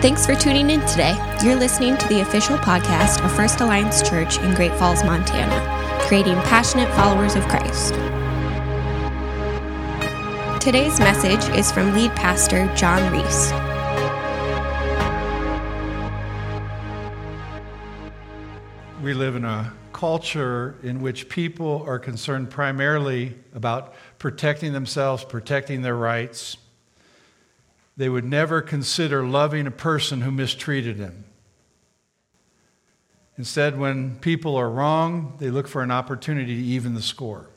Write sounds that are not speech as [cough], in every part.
Thanks for tuning in today. You're listening to the official podcast of First Alliance Church in Great Falls, Montana, creating passionate followers of Christ. Today's message is from lead pastor John Reese. We live in a culture in which people are concerned primarily about protecting themselves, protecting their rights. They would never consider loving a person who mistreated them. Instead, when people are wrong, they look for an opportunity to even the score.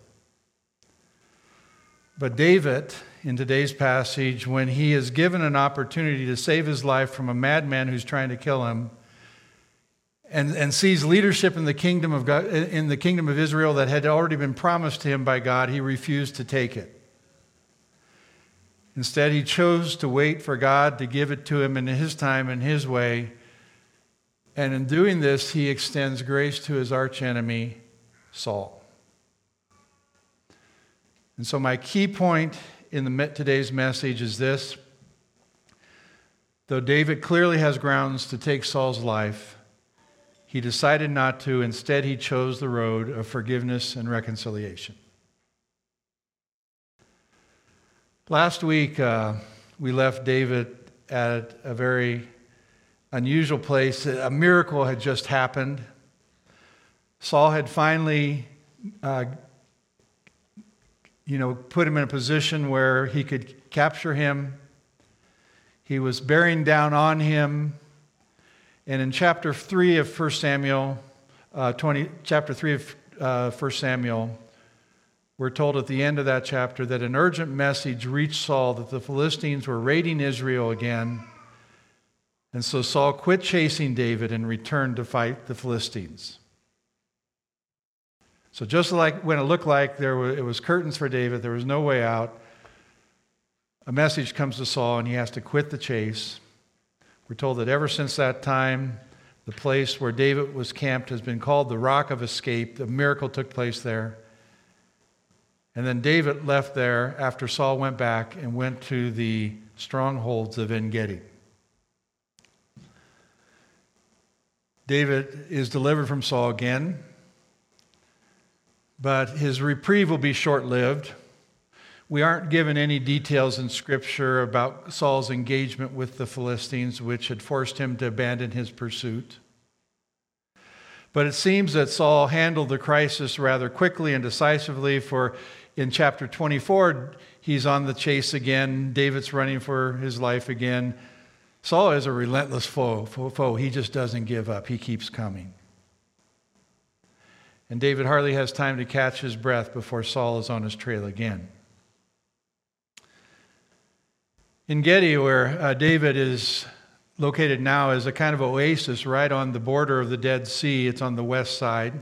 But David, in today's passage, when he is given an opportunity to save his life from a madman who's trying to kill him, and, and sees leadership in the kingdom of God, in the kingdom of Israel that had already been promised to him by God, he refused to take it. Instead, he chose to wait for God to give it to him in his time and his way. And in doing this, he extends grace to his archenemy, Saul. And so, my key point in the, today's message is this. Though David clearly has grounds to take Saul's life, he decided not to. Instead, he chose the road of forgiveness and reconciliation. Last week, uh, we left David at a very unusual place. A miracle had just happened. Saul had finally, uh, you know, put him in a position where he could capture him. He was bearing down on him. And in chapter 3 of 1 Samuel, uh, 20, chapter 3 of uh, 1 Samuel, we're told at the end of that chapter that an urgent message reached Saul that the Philistines were raiding Israel again. And so Saul quit chasing David and returned to fight the Philistines. So just like when it looked like there were, it was curtains for David, there was no way out, a message comes to Saul and he has to quit the chase we're told that ever since that time, the place where David was camped has been called the Rock of Escape. The miracle took place there. And then David left there after Saul went back and went to the strongholds of En Gedi. David is delivered from Saul again, but his reprieve will be short lived. We aren't given any details in Scripture about Saul's engagement with the Philistines, which had forced him to abandon his pursuit. But it seems that Saul handled the crisis rather quickly and decisively, for in chapter 24, he's on the chase again. David's running for his life again. Saul is a relentless foe, foe. He just doesn't give up, he keeps coming. And David hardly has time to catch his breath before Saul is on his trail again. En Gedi, where uh, David is located now, is a kind of oasis right on the border of the Dead Sea. It's on the west side.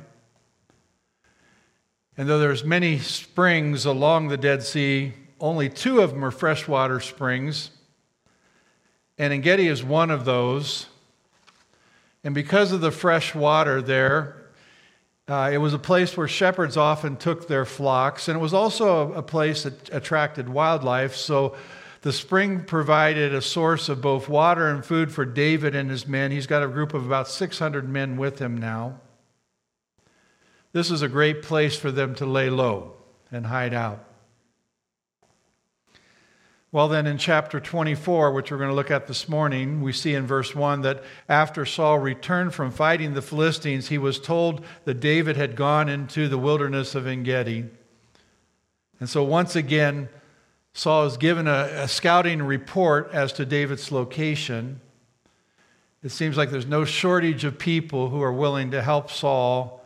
And though there's many springs along the Dead Sea, only two of them are freshwater springs. And En Gedi is one of those. And because of the fresh water there, uh, it was a place where shepherds often took their flocks. And it was also a, a place that attracted wildlife. So the spring provided a source of both water and food for David and his men. He's got a group of about 600 men with him now. This is a great place for them to lay low and hide out. Well, then, in chapter 24, which we're going to look at this morning, we see in verse 1 that after Saul returned from fighting the Philistines, he was told that David had gone into the wilderness of En Gedi. And so, once again, Saul is given a, a scouting report as to David's location. It seems like there's no shortage of people who are willing to help Saul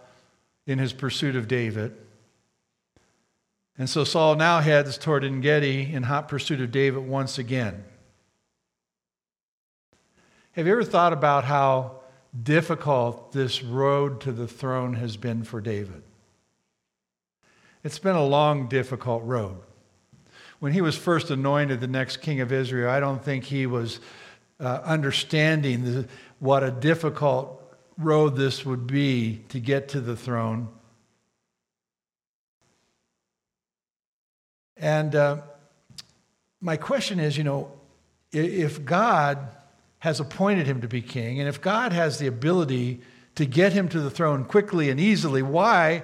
in his pursuit of David. And so Saul now heads toward En Gedi in hot pursuit of David once again. Have you ever thought about how difficult this road to the throne has been for David? It's been a long, difficult road when he was first anointed the next king of Israel, I don't think he was uh, understanding the, what a difficult road this would be to get to the throne. And uh, my question is you know, if God has appointed him to be king, and if God has the ability to get him to the throne quickly and easily, why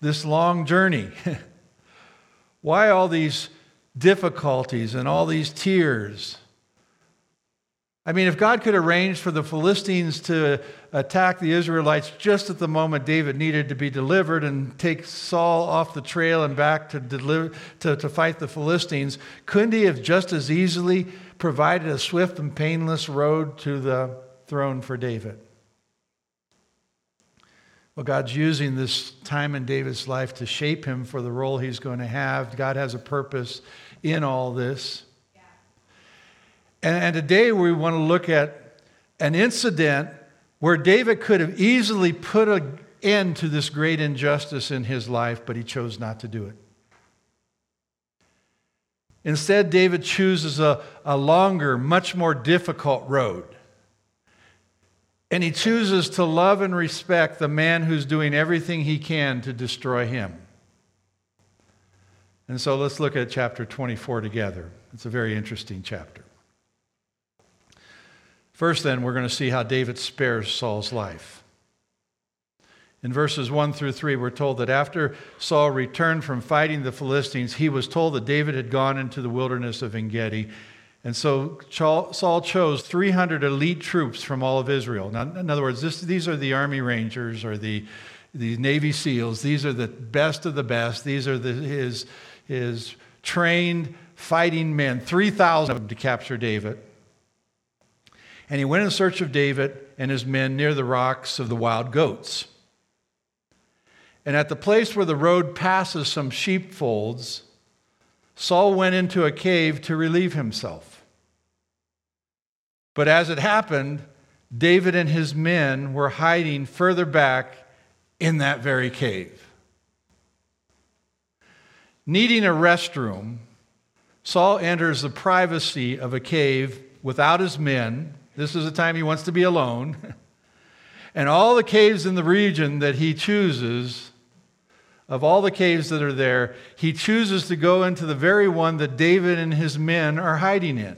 this long journey? [laughs] why all these difficulties and all these tears? I mean, if God could arrange for the Philistines to attack the Israelites just at the moment David needed to be delivered and take Saul off the trail and back to, deliver, to, to fight the Philistines, couldn't he have just as easily provided a swift and painless road to the throne for David. Well, God's using this time in David's life to shape him for the role he's going to have. God has a purpose in all this. And, and today we want to look at an incident where David could have easily put an end to this great injustice in his life, but he chose not to do it. Instead, David chooses a, a longer, much more difficult road. And he chooses to love and respect the man who's doing everything he can to destroy him. And so let's look at chapter 24 together. It's a very interesting chapter. First, then, we're going to see how David spares Saul's life. In verses 1 through 3, we're told that after Saul returned from fighting the Philistines, he was told that David had gone into the wilderness of Engedi. And so Saul chose 300 elite troops from all of Israel. Now, in other words, this, these are the Army Rangers or the, the Navy SEALs. These are the best of the best. These are the, his, his trained fighting men, 3,000 of them to capture David. And he went in search of David and his men near the rocks of the wild goats. And at the place where the road passes some sheepfolds, Saul went into a cave to relieve himself. But as it happened, David and his men were hiding further back in that very cave. Needing a restroom, Saul enters the privacy of a cave without his men. This is a time he wants to be alone. [laughs] and all the caves in the region that he chooses of all the caves that are there, he chooses to go into the very one that David and his men are hiding in.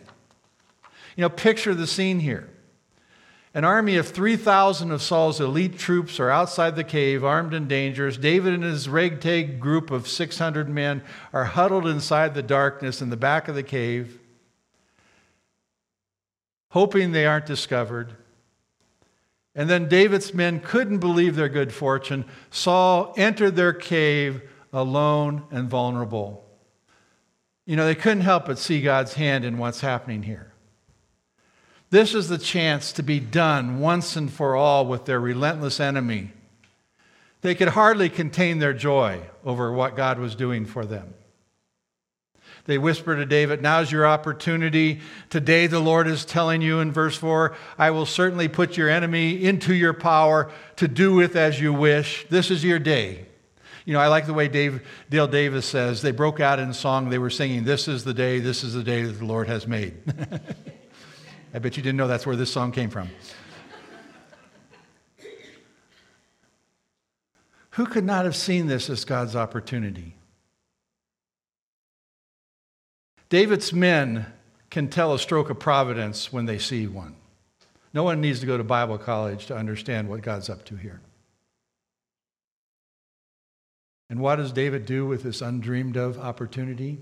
You know, picture the scene here. An army of 3,000 of Saul's elite troops are outside the cave, armed and dangerous. David and his ragtag group of 600 men are huddled inside the darkness in the back of the cave, hoping they aren't discovered. And then David's men couldn't believe their good fortune. Saul entered their cave alone and vulnerable. You know, they couldn't help but see God's hand in what's happening here. This is the chance to be done once and for all with their relentless enemy. They could hardly contain their joy over what God was doing for them. They whisper to David, Now's your opportunity. Today, the Lord is telling you in verse 4 I will certainly put your enemy into your power to do with as you wish. This is your day. You know, I like the way Dave, Dale Davis says they broke out in song. They were singing, This is the day, this is the day that the Lord has made. [laughs] I bet you didn't know that's where this song came from. Who could not have seen this as God's opportunity? David's men can tell a stroke of providence when they see one. No one needs to go to Bible college to understand what God's up to here. And what does David do with this undreamed of opportunity?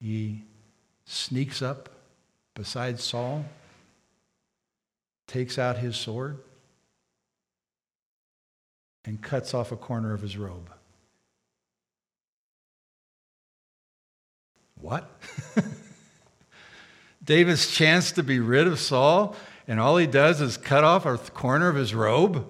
He sneaks up beside Saul, takes out his sword, and cuts off a corner of his robe. What? [laughs] David's chance to be rid of Saul, and all he does is cut off a corner of his robe?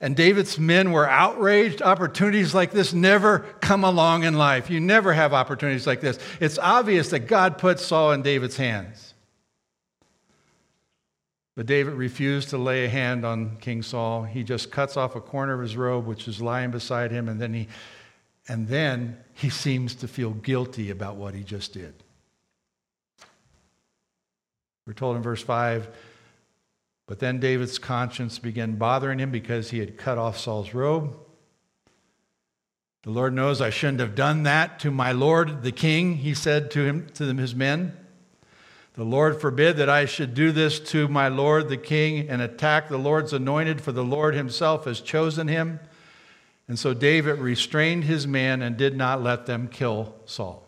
And David's men were outraged. Opportunities like this never come along in life. You never have opportunities like this. It's obvious that God put Saul in David's hands. But David refused to lay a hand on King Saul. He just cuts off a corner of his robe, which is lying beside him, and then he and then he seems to feel guilty about what he just did. We're told in verse 5 But then David's conscience began bothering him because he had cut off Saul's robe. The Lord knows I shouldn't have done that to my Lord the king, he said to him to his men. The Lord forbid that I should do this to my Lord the king and attack the Lord's anointed, for the Lord himself has chosen him. And so David restrained his men and did not let them kill Saul.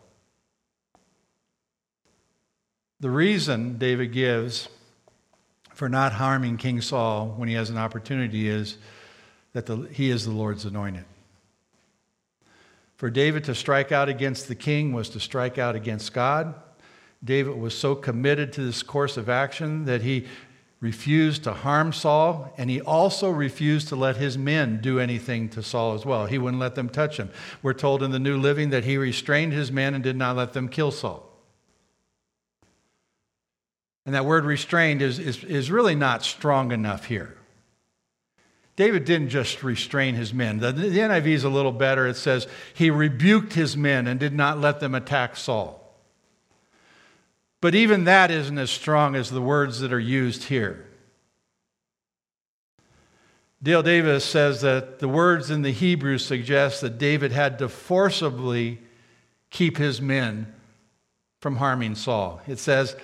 The reason David gives for not harming King Saul when he has an opportunity is that the, he is the Lord's anointed. For David to strike out against the king was to strike out against God David was so committed to this course of action that he refused to harm Saul, and he also refused to let his men do anything to Saul as well. He wouldn't let them touch him. We're told in the New Living that he restrained his men and did not let them kill Saul. And that word restrained is, is, is really not strong enough here. David didn't just restrain his men. The, the NIV is a little better. It says, he rebuked his men and did not let them attack Saul. But even that isn't as strong as the words that are used here. Dale Davis says that the words in the Hebrew suggest that David had to forcibly keep his men from harming Saul. It says,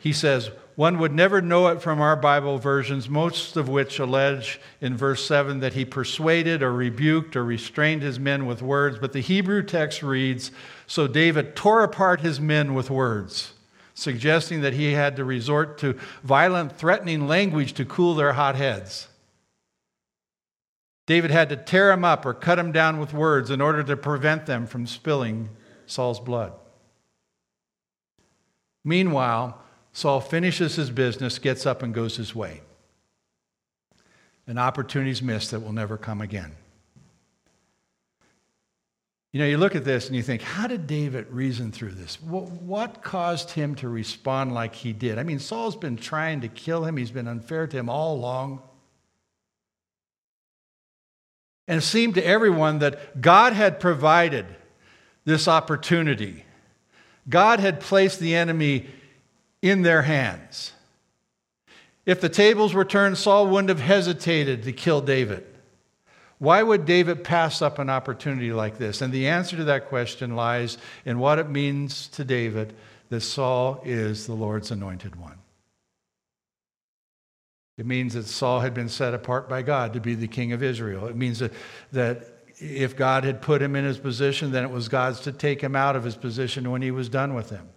he says, one would never know it from our Bible versions, most of which allege in verse 7 that he persuaded or rebuked or restrained his men with words. But the Hebrew text reads So David tore apart his men with words suggesting that he had to resort to violent, threatening language to cool their hot heads. David had to tear him up or cut him down with words in order to prevent them from spilling Saul's blood. Meanwhile, Saul finishes his business, gets up, and goes his way. An opportunity's missed that will never come again. You know, you look at this and you think, how did David reason through this? What caused him to respond like he did? I mean, Saul's been trying to kill him, he's been unfair to him all along. And it seemed to everyone that God had provided this opportunity. God had placed the enemy in their hands. If the tables were turned, Saul wouldn't have hesitated to kill David. Why would David pass up an opportunity like this? And the answer to that question lies in what it means to David that Saul is the Lord's anointed one. It means that Saul had been set apart by God to be the king of Israel. It means that, that if God had put him in his position, then it was God's to take him out of his position when he was done with him.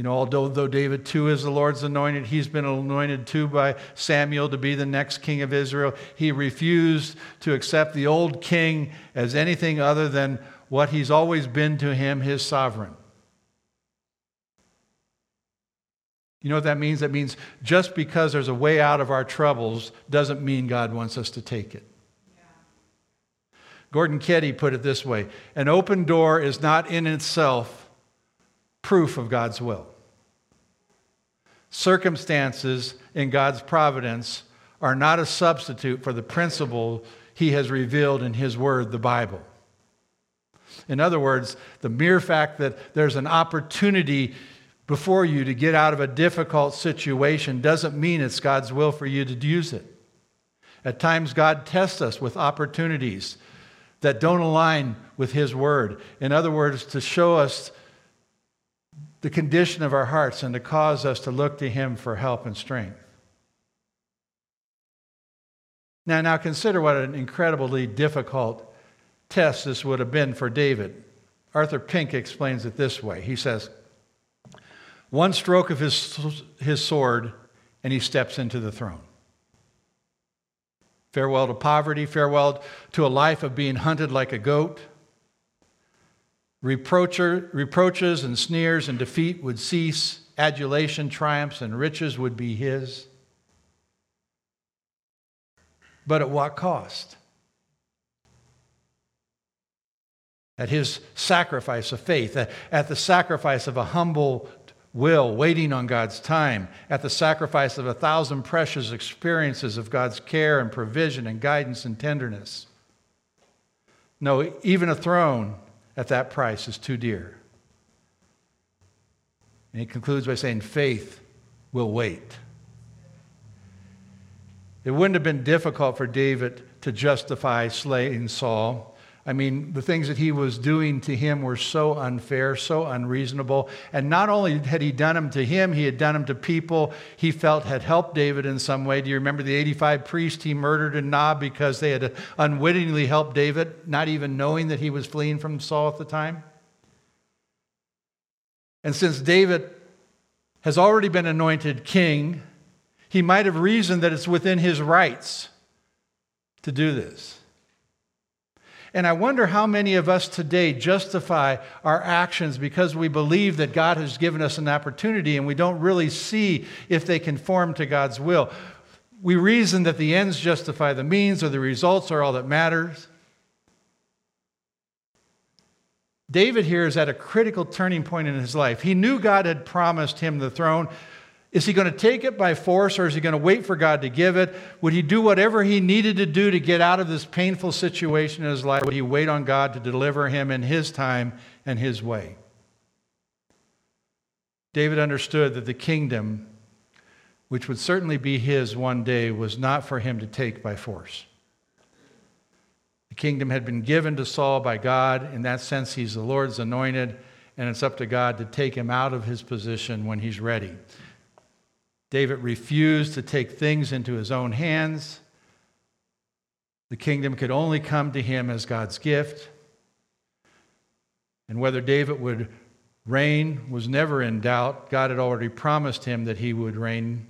You know, although though David too is the Lord's anointed, he's been anointed too by Samuel to be the next king of Israel. He refused to accept the old king as anything other than what he's always been to him, his sovereign. You know what that means? That means just because there's a way out of our troubles doesn't mean God wants us to take it. Gordon Keddie put it this way An open door is not in itself proof of God's will. Circumstances in God's providence are not a substitute for the principle he has revealed in his word, the Bible. In other words, the mere fact that there's an opportunity before you to get out of a difficult situation doesn't mean it's God's will for you to use it. At times, God tests us with opportunities that don't align with His Word. In other words, to show us the condition of our hearts and to cause us to look to Him for help and strength. Now, now consider what an incredibly difficult test this would have been for David. Arthur Pink explains it this way. He says, One stroke of his, his sword, and he steps into the throne. Farewell to poverty, farewell to a life of being hunted like a goat. Reproacher, reproaches and sneers and defeat would cease. Adulation, triumphs, and riches would be his. But at what cost? At his sacrifice of faith, at the sacrifice of a humble will, waiting on God's time, at the sacrifice of a thousand precious experiences of God's care and provision and guidance and tenderness. No, even a throne at that price is too dear. And he concludes by saying, faith will wait. It wouldn't have been difficult for David to justify slaying Saul, I mean, the things that he was doing to him were so unfair, so unreasonable. And not only had he done them to him, he had done them to people he felt had helped David in some way. Do you remember the 85 priests he murdered in Nob because they had unwittingly helped David, not even knowing that he was fleeing from Saul at the time? And since David has already been anointed king, he might have reasoned that it's within his rights to do this. And I wonder how many of us today justify our actions because we believe that God has given us an opportunity and we don't really see if they conform to God's will. We reason that the ends justify the means or the results are all that matters. David here is at a critical turning point in his life. He knew God had promised him the throne. Is he going to take it by force or is he going to wait for God to give it? Would he do whatever he needed to do to get out of this painful situation in his life? Would he wait on God to deliver him in his time and his way? David understood that the kingdom, which would certainly be his one day, was not for him to take by force. The kingdom had been given to Saul by God. In that sense, he's the Lord's anointed, and it's up to God to take him out of his position when he's ready. David refused to take things into his own hands. The kingdom could only come to him as God's gift. And whether David would reign was never in doubt. God had already promised him that he would reign.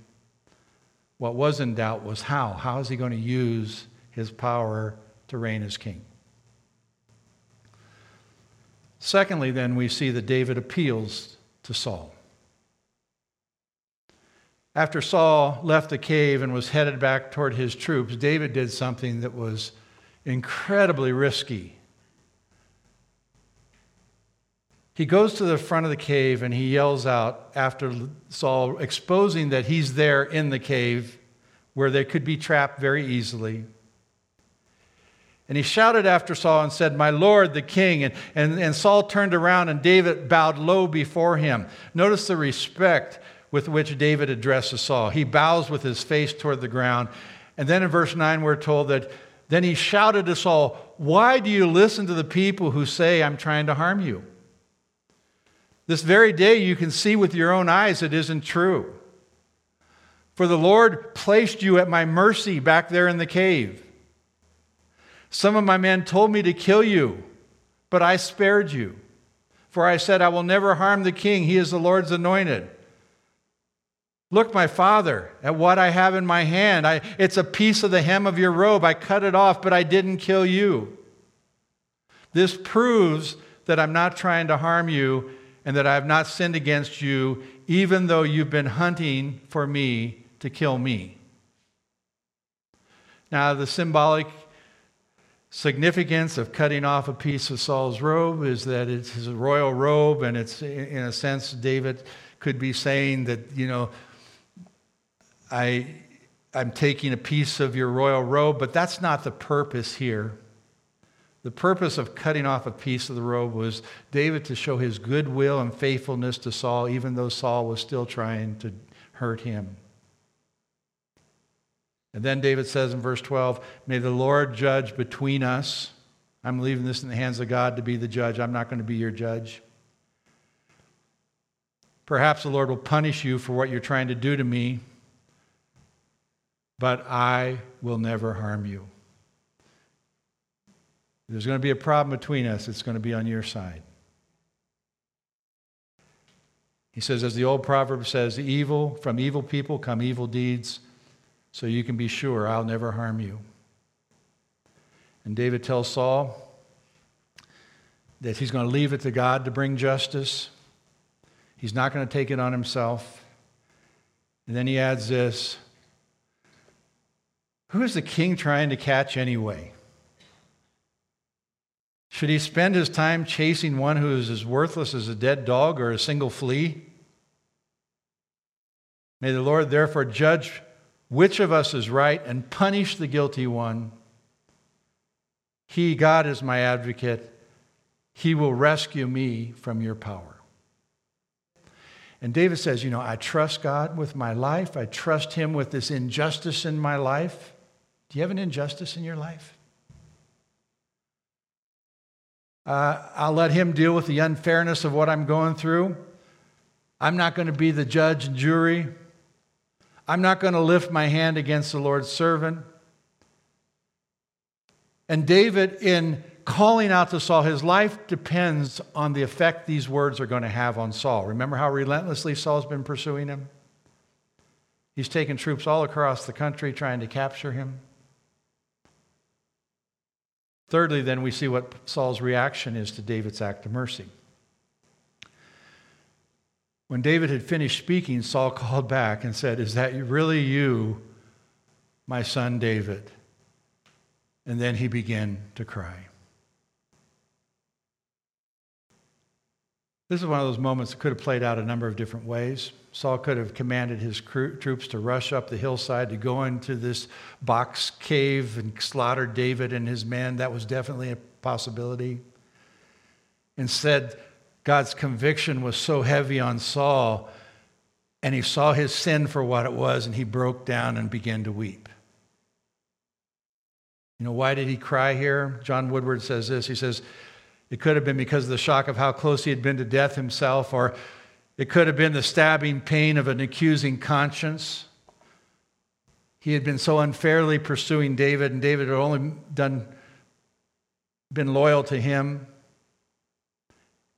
What was in doubt was how. How is he going to use his power to reign as king? Secondly, then, we see that David appeals to Saul. After Saul left the cave and was headed back toward his troops, David did something that was incredibly risky. He goes to the front of the cave and he yells out after Saul, exposing that he's there in the cave where they could be trapped very easily. And he shouted after Saul and said, My Lord, the king. And, and, and Saul turned around and David bowed low before him. Notice the respect with which David addresses Saul. He bows with his face toward the ground. And then in verse 9, we're told that then he shouted to Saul, Why do you listen to the people who say, I'm trying to harm you? This very day you can see with your own eyes it isn't true. For the Lord placed you at my mercy back there in the cave. Some of my men told me to kill you, but I spared you. For I said, I will never harm the king. He is the Lord's anointed. Look, my father, at what I have in my hand. I, it's a piece of the hem of your robe. I cut it off, but I didn't kill you. This proves that I'm not trying to harm you and that I have not sinned against you, even though you've been hunting for me to kill me. Now, the symbolic significance of cutting off a piece of Saul's robe is that it's his royal robe, and it's, in a sense, David could be saying that, you know, I, I'm taking a piece of your royal robe, but that's not the purpose here. The purpose of cutting off a piece of the robe was David to show his goodwill and faithfulness to Saul, even though Saul was still trying to hurt him. And then David says in verse 12, May the Lord judge between us. I'm leaving this in the hands of God to be the judge. I'm not going to be your judge. Perhaps the Lord will punish you for what you're trying to do to me but I will never harm you. If there's going to be a problem between us, it's going to be on your side. He says, as the old proverb says, evil from evil people come evil deeds, so you can be sure I'll never harm you. And David tells Saul that he's going to leave it to God to bring justice. He's not going to take it on himself. And then he adds this who is the king trying to catch anyway? Should he spend his time chasing one who is as worthless as a dead dog or a single flea? May the Lord therefore judge which of us is right and punish the guilty one. He, God, is my advocate. He will rescue me from your power. And David says, You know, I trust God with my life. I trust Him with this injustice in my life. Do you have an injustice in your life? Uh, I'll let him deal with the unfairness of what I'm going through. I'm not going to be the judge and jury. I'm not going to lift my hand against the Lord's servant. And David, in calling out to Saul, his life depends on the effect these words are going to have on Saul. Remember how relentlessly Saul's been pursuing him? He's taken troops all across the country trying to capture him. Thirdly, then, we see what Saul's reaction is to David's act of mercy. When David had finished speaking, Saul [laughs] called back and said, Is that really you, my son David? And then he began to cry. This is one of those moments that could have played out a number of different ways. Saul could have commanded his troops to rush up the hillside to go into this box cave and slaughter David and his men. That was definitely a possibility. Instead, God's conviction was so heavy on Saul, and he saw his sin for what it was, and he broke down and began to weep. You know, why did he cry here? John Woodward says this. He says, it could have been because of the shock of how close he had been to death himself, or it could have been the stabbing pain of an accusing conscience. He had been so unfairly pursuing David, and David had only done, been loyal to him.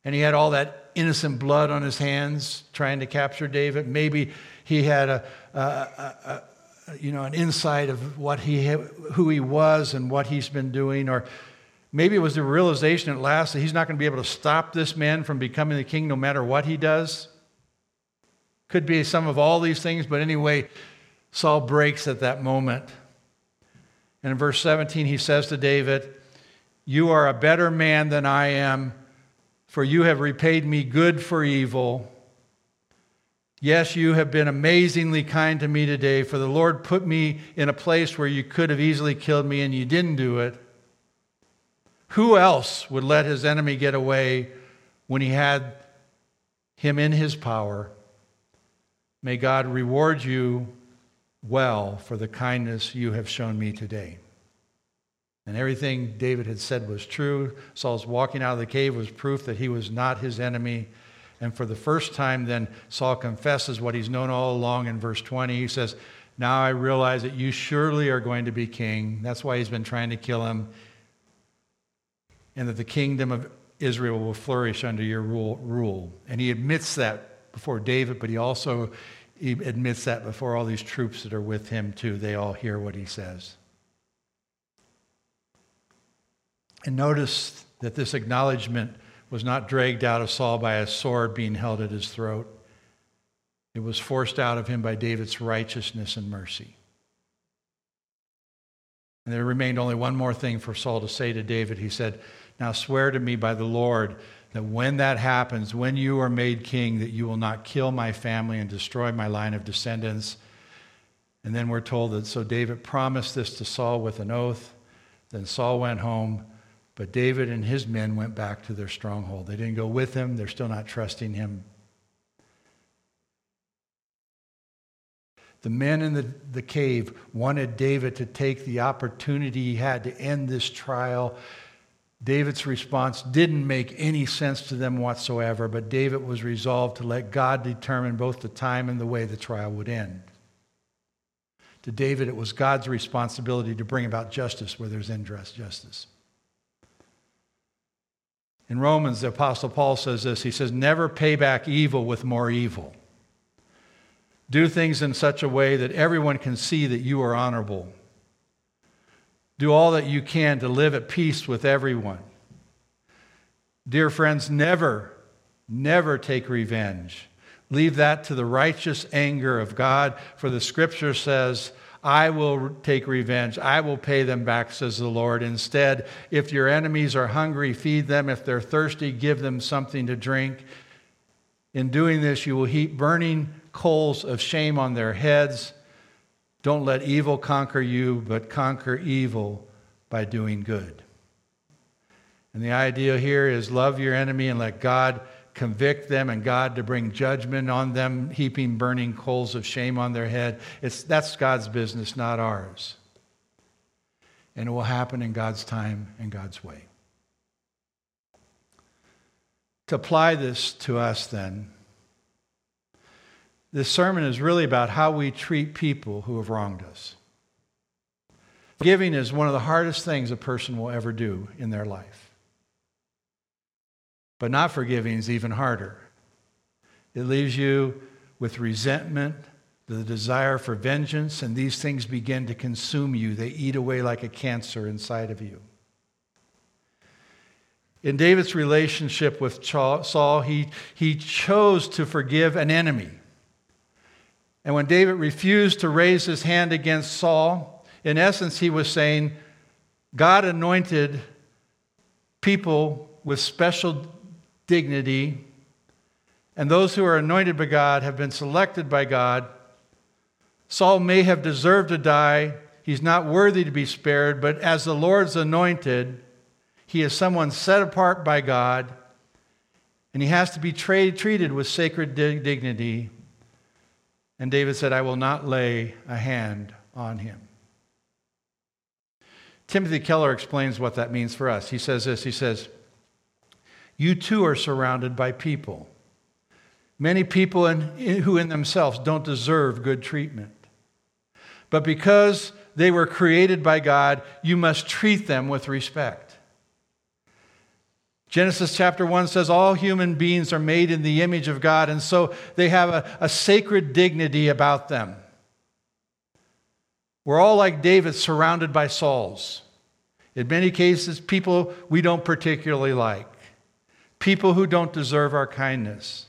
And he had all that innocent blood on his hands trying to capture David. Maybe he had a, a, a, a you know, an insight of what he, who he was and what he's been doing, or maybe it was the realization at last that he's not going to be able to stop this man from becoming the king no matter what he does. Could be some of all these things, but anyway, Saul breaks at that moment. And in verse 17, he says to David, You are a better man than I am for you have repaid me good for evil. Yes, you have been amazingly kind to me today, for the Lord put me in a place where you could have easily killed me and you didn't do it. Who else would let his enemy get away when he had him in his power? May God reward you well for the kindness you have shown me today. And everything David had said was true. Saul's walking out of the cave was proof that he was not his enemy. And for the first time, then Saul confesses what he's known all along in verse 20. He says, Now I realize that you surely are going to be king. That's why he's been trying to kill him. And that the kingdom of Israel will flourish under your rule. And he admits that before David, but he also he admits that before all these troops that are with him, too. They all hear what he says. And notice that this acknowledgement was not dragged out of Saul by a sword being held at his throat. It was forced out of him by David's righteousness and mercy. And there remained only one more thing for Saul to say to David. He said, Now swear to me by the Lord that when that happens, when you are made king, that you will not kill my family and destroy my line of descendants. And then we're told that so David promised this to Saul with an oath. Then Saul went home but David and his men went back to their stronghold. They didn't go with him, they're still not trusting him. The men in the, the cave wanted David to take the opportunity he had to end this trial. David's response didn't make any sense to them whatsoever, but David was resolved to let God determine both the time and the way the trial would end. To David, it was God's responsibility to bring about justice where there's unjust justice. In Romans, the Apostle Paul says this He says, Never pay back evil with more evil. Do things in such a way that everyone can see that you are honorable. Do all that you can to live at peace with everyone. Dear friends, never, never take revenge. Leave that to the righteous anger of God, for the scripture says, I will take revenge. I will pay them back, says the Lord. Instead, if your enemies are hungry, feed them. If they're thirsty, give them something to drink. In doing this, you will heap burning coals of shame on their heads. Don't let evil conquer you, but conquer evil by doing good. And the idea here is love your enemy and let God convict them and God to bring judgment on them, heaping burning coals of shame on their head. It's, that's God's business, not ours. And it will happen in God's time and God's way. to apply this to us, then, this sermon is really about how we treat people who have wronged us. Giving is one of the hardest things a person will ever do in their life. But not forgiving is even harder. It leaves you with resentment, the desire for vengeance, and these things begin to consume you. They eat away like a cancer inside of you. In David's relationship with Saul, he, he chose to forgive an enemy. And when David refused to raise his hand against Saul, in essence, he was saying, God anointed people with special dignity, and those who are anointed by God have been selected by God. Saul may have deserved to die. He's not worthy to be spared, but as the Lord's anointed, he is someone set apart by God, and he has to be tra- treated with sacred dignity. And David said, I will not lay a hand on him. Timothy Keller explains what that means for us. He says this He says, You too are surrounded by people. Many people in, who in themselves don't deserve good treatment. But because they were created by God, you must treat them with respect. Genesis chapter 1 says all human beings are made in the image of God, and so they have a, a sacred dignity about them. We're all like David, surrounded by Sauls. In many cases, people we don't particularly like, people who don't deserve our kindness.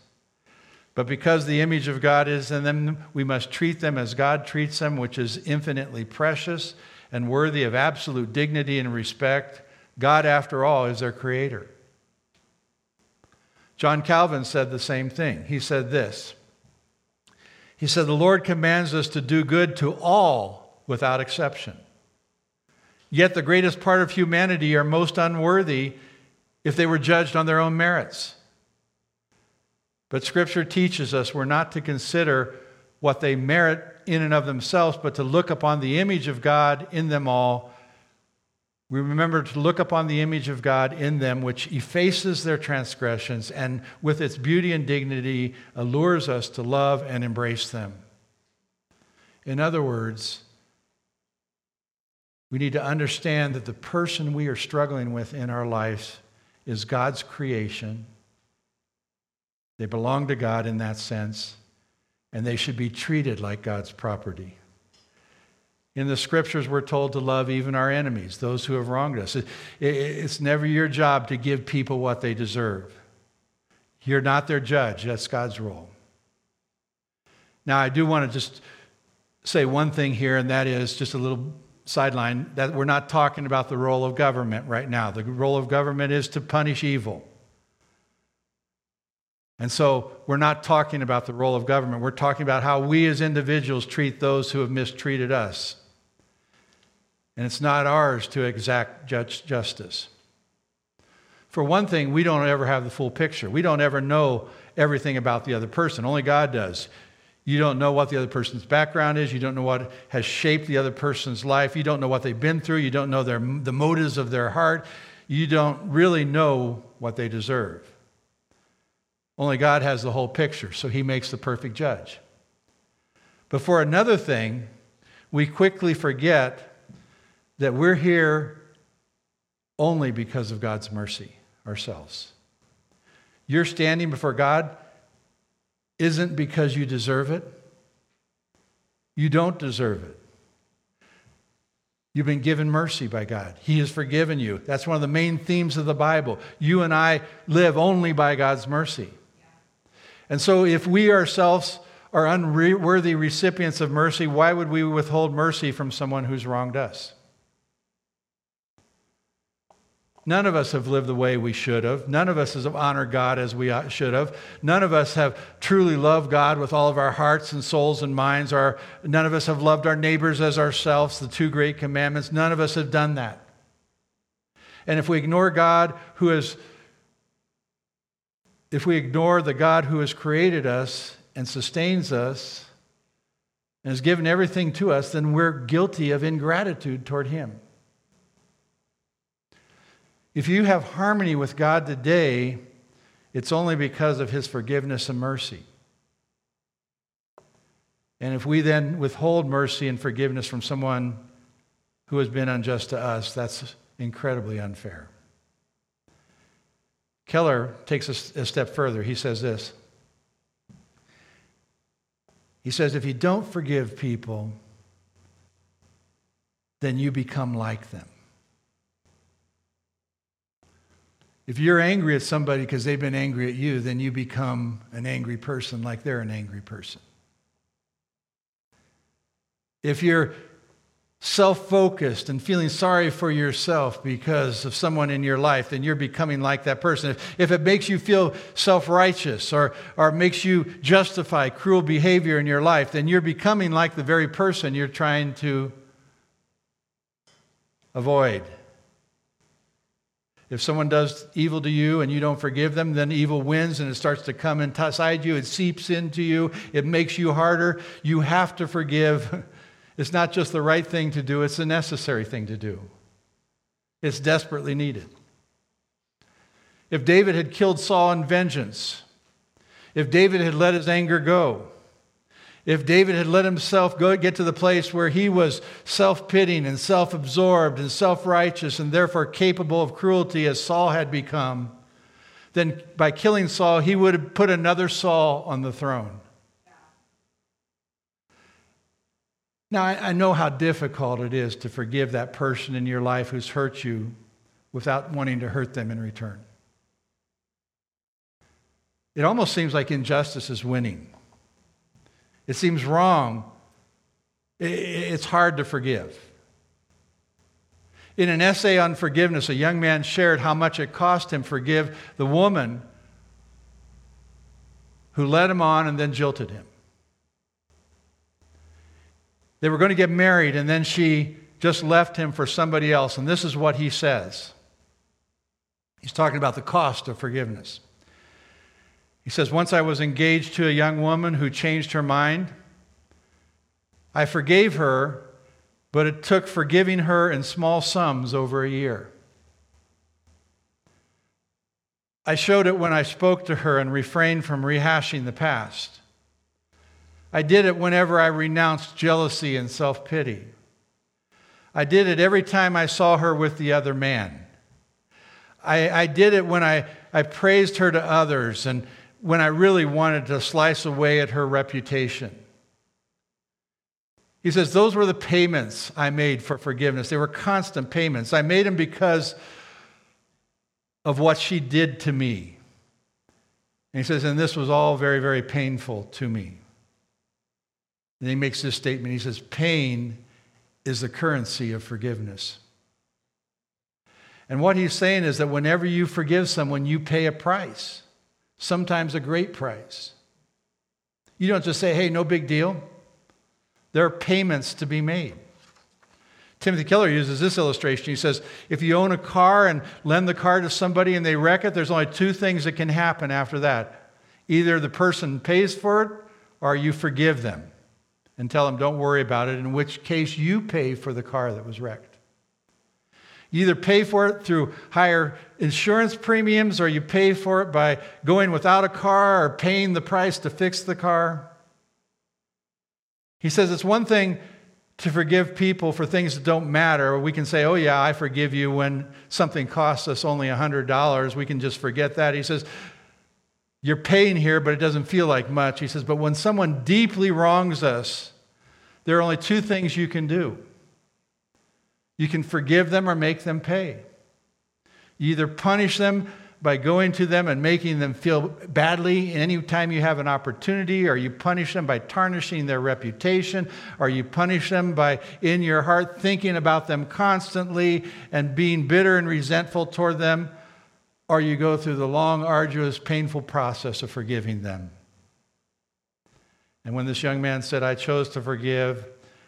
But because the image of God is in them, we must treat them as God treats them, which is infinitely precious and worthy of absolute dignity and respect. God, after all, is their creator. John Calvin said the same thing. He said this He said, The Lord commands us to do good to all without exception. Yet the greatest part of humanity are most unworthy if they were judged on their own merits. But Scripture teaches us we're not to consider what they merit in and of themselves, but to look upon the image of God in them all we remember to look upon the image of God in them, which effaces their transgressions and, with its beauty and dignity, allures us to love and embrace them. In other words, we need to understand that the person we are struggling with in our lives is God's creation. They belong to God in that sense, and they should be treated like God's property. In the scriptures, we're told to love even our enemies, those who have wronged us. It's never your job to give people what they deserve. You're not their judge, that's God's role. Now, I do want to just say one thing here, and that is just a little sideline that we're not talking about the role of government right now. The role of government is to punish evil. And so we're not talking about the role of government. We're talking about how we as individuals treat those who have mistreated us. And it's not ours to exact justice. For one thing, we don't ever have the full picture. We don't ever know everything about the other person. Only God does. You don't know what the other person's background is. You don't know what has shaped the other person's life. You don't know what they've been through. You don't know their, the motives of their heart. You don't really know what they deserve. Only God has the whole picture, so He makes the perfect judge. But for another thing, we quickly forget that we're here only because of God's mercy ourselves. You're standing before God isn't because you deserve it. You don't deserve it. You've been given mercy by God. He has forgiven you. That's one of the main themes of the Bible. You and I live only by God's mercy. And so, if we ourselves are unworthy recipients of mercy, why would we withhold mercy from someone who's wronged us? None of us have lived the way we should have. None of us have honored God as we should have. None of us have truly loved God with all of our hearts and souls and minds. Our, none of us have loved our neighbors as ourselves, the two great commandments. None of us have done that. And if we ignore God who has, if we ignore the God who has created us and sustains us and has given everything to us, then we're guilty of ingratitude toward Him. If you have harmony with God today it's only because of his forgiveness and mercy. And if we then withhold mercy and forgiveness from someone who has been unjust to us, that's incredibly unfair. Keller takes a, a step further. He says this. He says, if you don't forgive people, then you become like them. If you're angry at somebody because they've been angry at you, then you become an angry person like they're an angry person. If you're self focused and feeling sorry for yourself because of someone in your life, then you're becoming like that person. If, if it makes you feel self righteous or, or makes you justify cruel behavior in your life, then you're becoming like the very person you're trying to avoid. If someone does evil to you and you don't forgive them, then evil wins and it starts to come inside you. It seeps into you. It makes you harder. You have to forgive. [laughs] It's not just the right thing to do, it's a necessary thing to do. It's desperately needed. If David had killed Saul in vengeance, if David had let his anger go, if David had let himself go get to the place where he was self-pitying and self-absorbed and self-righteous and therefore capable of cruelty as Saul had become, then by killing Saul, he would have put another Saul on the throne. Now, I, know how difficult it is to forgive that person in your life who's hurt you without wanting to hurt them in return. It almost seems like injustice is winning. It seems wrong. It's hard to forgive. In an essay on forgiveness, a young man shared how much it cost him forgive the woman who led him on and then jilted him. They were going to get married, and then she just left him for somebody else. And this is what he says. He's talking about the cost of forgiveness. He says, Once I was engaged to a young woman who changed her mind. I forgave her, but it took forgiving her in small sums over a year. I showed it when I spoke to her and refrained from rehashing the past. I did it whenever I renounced jealousy and self pity. I did it every time I saw her with the other man. I, I did it when I, I praised her to others and when I really wanted to slice away at her reputation. He says, Those were the payments I made for forgiveness. They were constant payments. I made them because of what she did to me. And he says, And this was all very, very painful to me. And he makes this statement. He says, Pain is the currency of forgiveness. And what he's saying is that whenever you forgive someone, you pay a price, sometimes a great price. You don't just say, hey, no big deal. There are payments to be made. Timothy Keller uses this illustration. He says, if you own a car and lend the car to somebody and they wreck it, there's only two things that can happen after that. Either the person pays for it or you forgive them and tell them, don't worry about it, in which case you pay for the car that was wrecked. You either pay for it through higher insurance premiums or you pay for it by going without a car or paying the price to fix the car. He says it's one thing to forgive people for things that don't matter. We can say, oh, yeah, I forgive you when something costs us only $100. We can just forget that. He says, you're paying here, but it doesn't feel like much. He says, But when someone deeply wrongs us, there are only two things you can do you can forgive them or make them pay. You either punish them by going to them and making them feel badly any time you have an opportunity, or you punish them by tarnishing their reputation, or you punish them by, in your heart, thinking about them constantly and being bitter and resentful toward them or you go through the long, arduous, painful process of forgiving them. And when this young man said, I chose to forgive,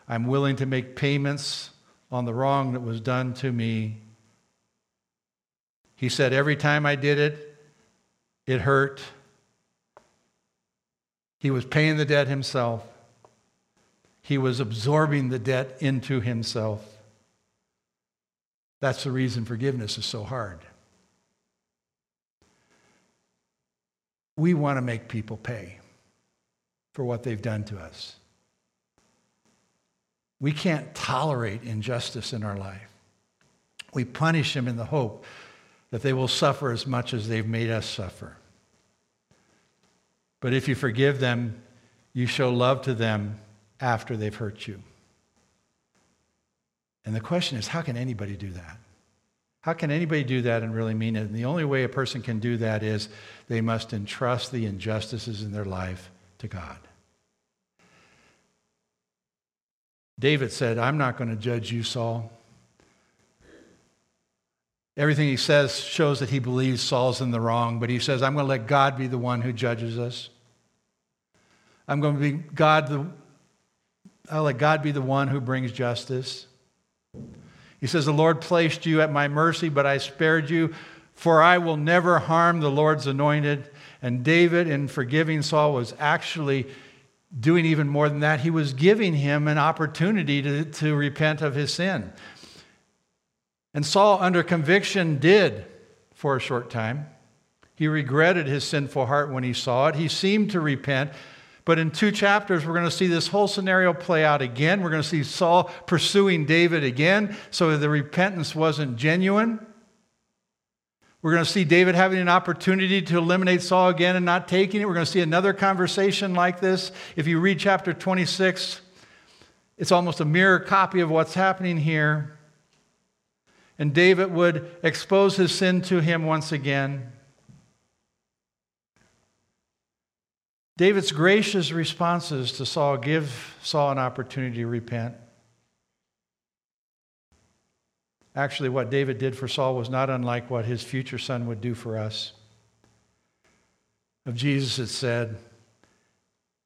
I'm willing to make payments on the wrong that was done to me, he said, Every time I did it, it hurt. He was paying the debt himself, he was absorbing the debt into himself. That's the reason forgiveness is so hard. we want to make people pay for what they've done to us. We can't tolerate injustice in our life. We punish them in the hope that they will suffer as much as they've made us suffer. But if you forgive them, you show love to them after they've hurt you. And the question is how can anybody do that? How can anybody do that and really mean it? And the only way a person can do that is they must entrust the injustices in their life to God. David said, I'm not going to judge you, Saul. Everything he says shows that he believes Saul's in the wrong, but he says, I'm going to let God be the one who judges us. I'm going to be God, the, I'll let God be the one who brings justice. He says, The Lord placed you at my mercy, but I spared you, for I will never harm the Lord's anointed. And David, in forgiving Saul, was actually doing even more than that. He was giving him an opportunity to, to repent of his sin. And Saul, under conviction, did for a short time. He regretted his sinful heart when he saw it. He seemed to repent. But in two chapters, we're going to see this whole scenario play out again. We're going to see Saul pursuing David again, so the repentance wasn't genuine. We're going to see David having an opportunity to eliminate Saul again and not taking it. We're going to see another conversation like this. If you read chapter 26, it's almost a mirror copy of what's happening here. And David would expose his sin to him once again. David's gracious responses to Saul give Saul an opportunity to repent. Actually, what David did for Saul was not unlike what his future son would do for us. Of Jesus, it said,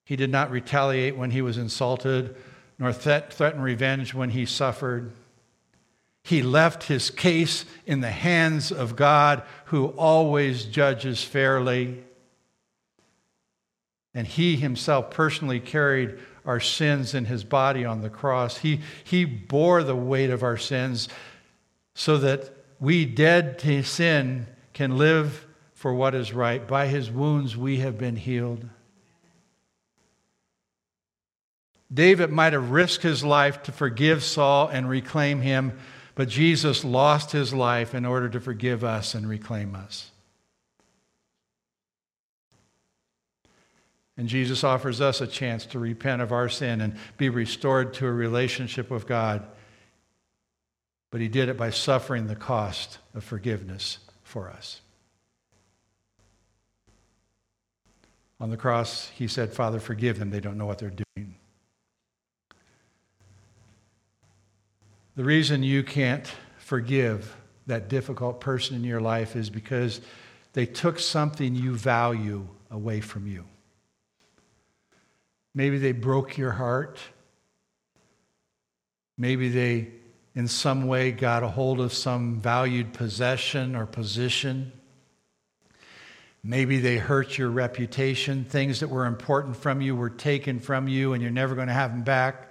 He did not retaliate when he was insulted, nor threaten revenge when he suffered. He left his case in the hands of God, who always judges fairly. And he himself personally carried our sins in his body on the cross. He, he bore the weight of our sins so that we, dead to sin, can live for what is right. By his wounds, we have been healed. David might have risked his life to forgive Saul and reclaim him but Jesus lost his life in order to forgive us and reclaim us. And Jesus offers us a chance to repent of our sin and be restored to a relationship with God. But he did it by suffering the cost of forgiveness for us. On the cross, he said, Father, forgive them. They don't know what they're doing. The reason you can't forgive that difficult person in your life is because they took something you value away from you. Maybe they broke your heart. Maybe they, in some way, got a hold of some valued possession or position. Maybe they hurt your reputation. Things that were important from you were taken from you, and you're never going to have them back.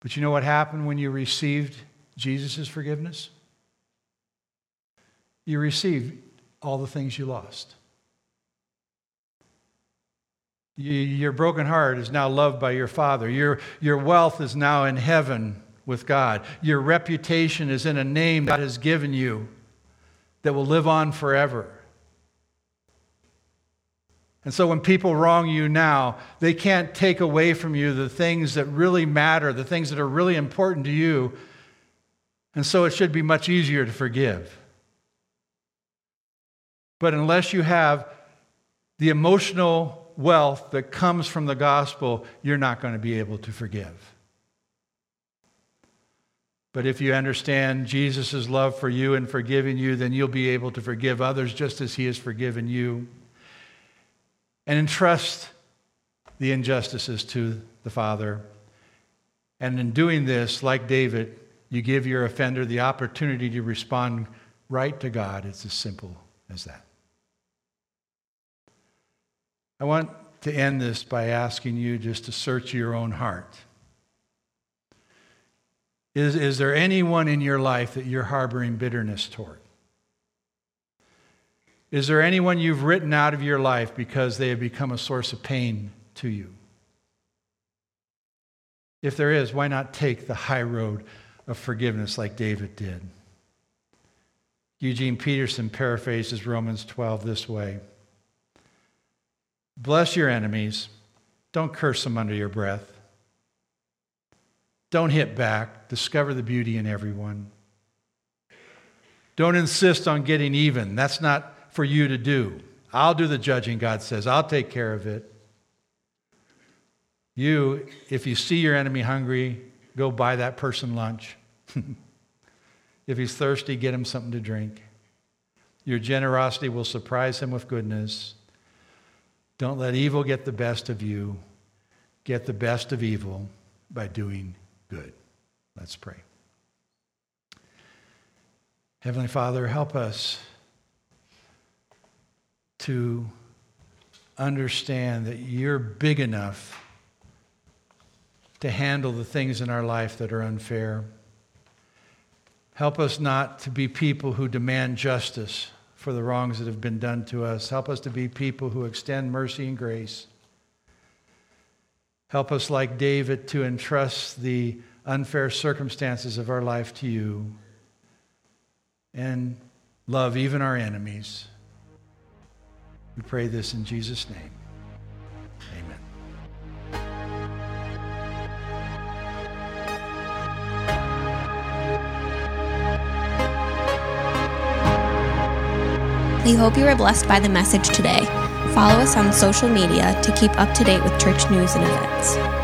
But you know what happened when you received Jesus' forgiveness? You received all the things you lost. Your broken heart is now loved by your Father. Your, your wealth is now in heaven with God. Your reputation is in a name God has given you that will live on forever. And so when people wrong you now, they can't take away from you the things that really matter, the things that are really important to you. And so it should be much easier to forgive. But unless you have the emotional wealth that comes from the gospel, you're not going to be able to forgive. But if you understand Jesus' love for you and forgiving you, then you'll be able to forgive others just as he has forgiven you and entrust the injustices to the Father. And in doing this, like David, you give your offender the opportunity to respond right to God. It's as simple as that. I want to end this by asking you just to search your own heart. Is, is there anyone in your life that you're harboring bitterness toward? Is there anyone you've written out of your life because they have become a source of pain to you? If there is, why not take the high road of forgiveness like David did? Eugene Peterson paraphrases Romans 12 this way Bless your enemies, don't curse them under your breath. Don't hit back, discover the beauty in everyone. Don't insist on getting even. That's not for you to do. I'll do the judging, God says. I'll take care of it. You, if you see your enemy hungry, go buy that person lunch. [laughs] if he's thirsty, get him something to drink. Your generosity will surprise him with goodness. Don't let evil get the best of you. Get the best of evil by doing good. Let's pray. Heavenly Father, help us to understand that you're big enough to handle the things in our life that are unfair. Help us not to be people who demand justice for the wrongs that have been done to us. Help us to be people who extend mercy and grace. Help us, like David, to entrust the unfair circumstances of our life to you and love even our enemies. We pray this in Jesus' name. We hope you were blessed by the message today. Follow us on social media to keep up to date with church news and events.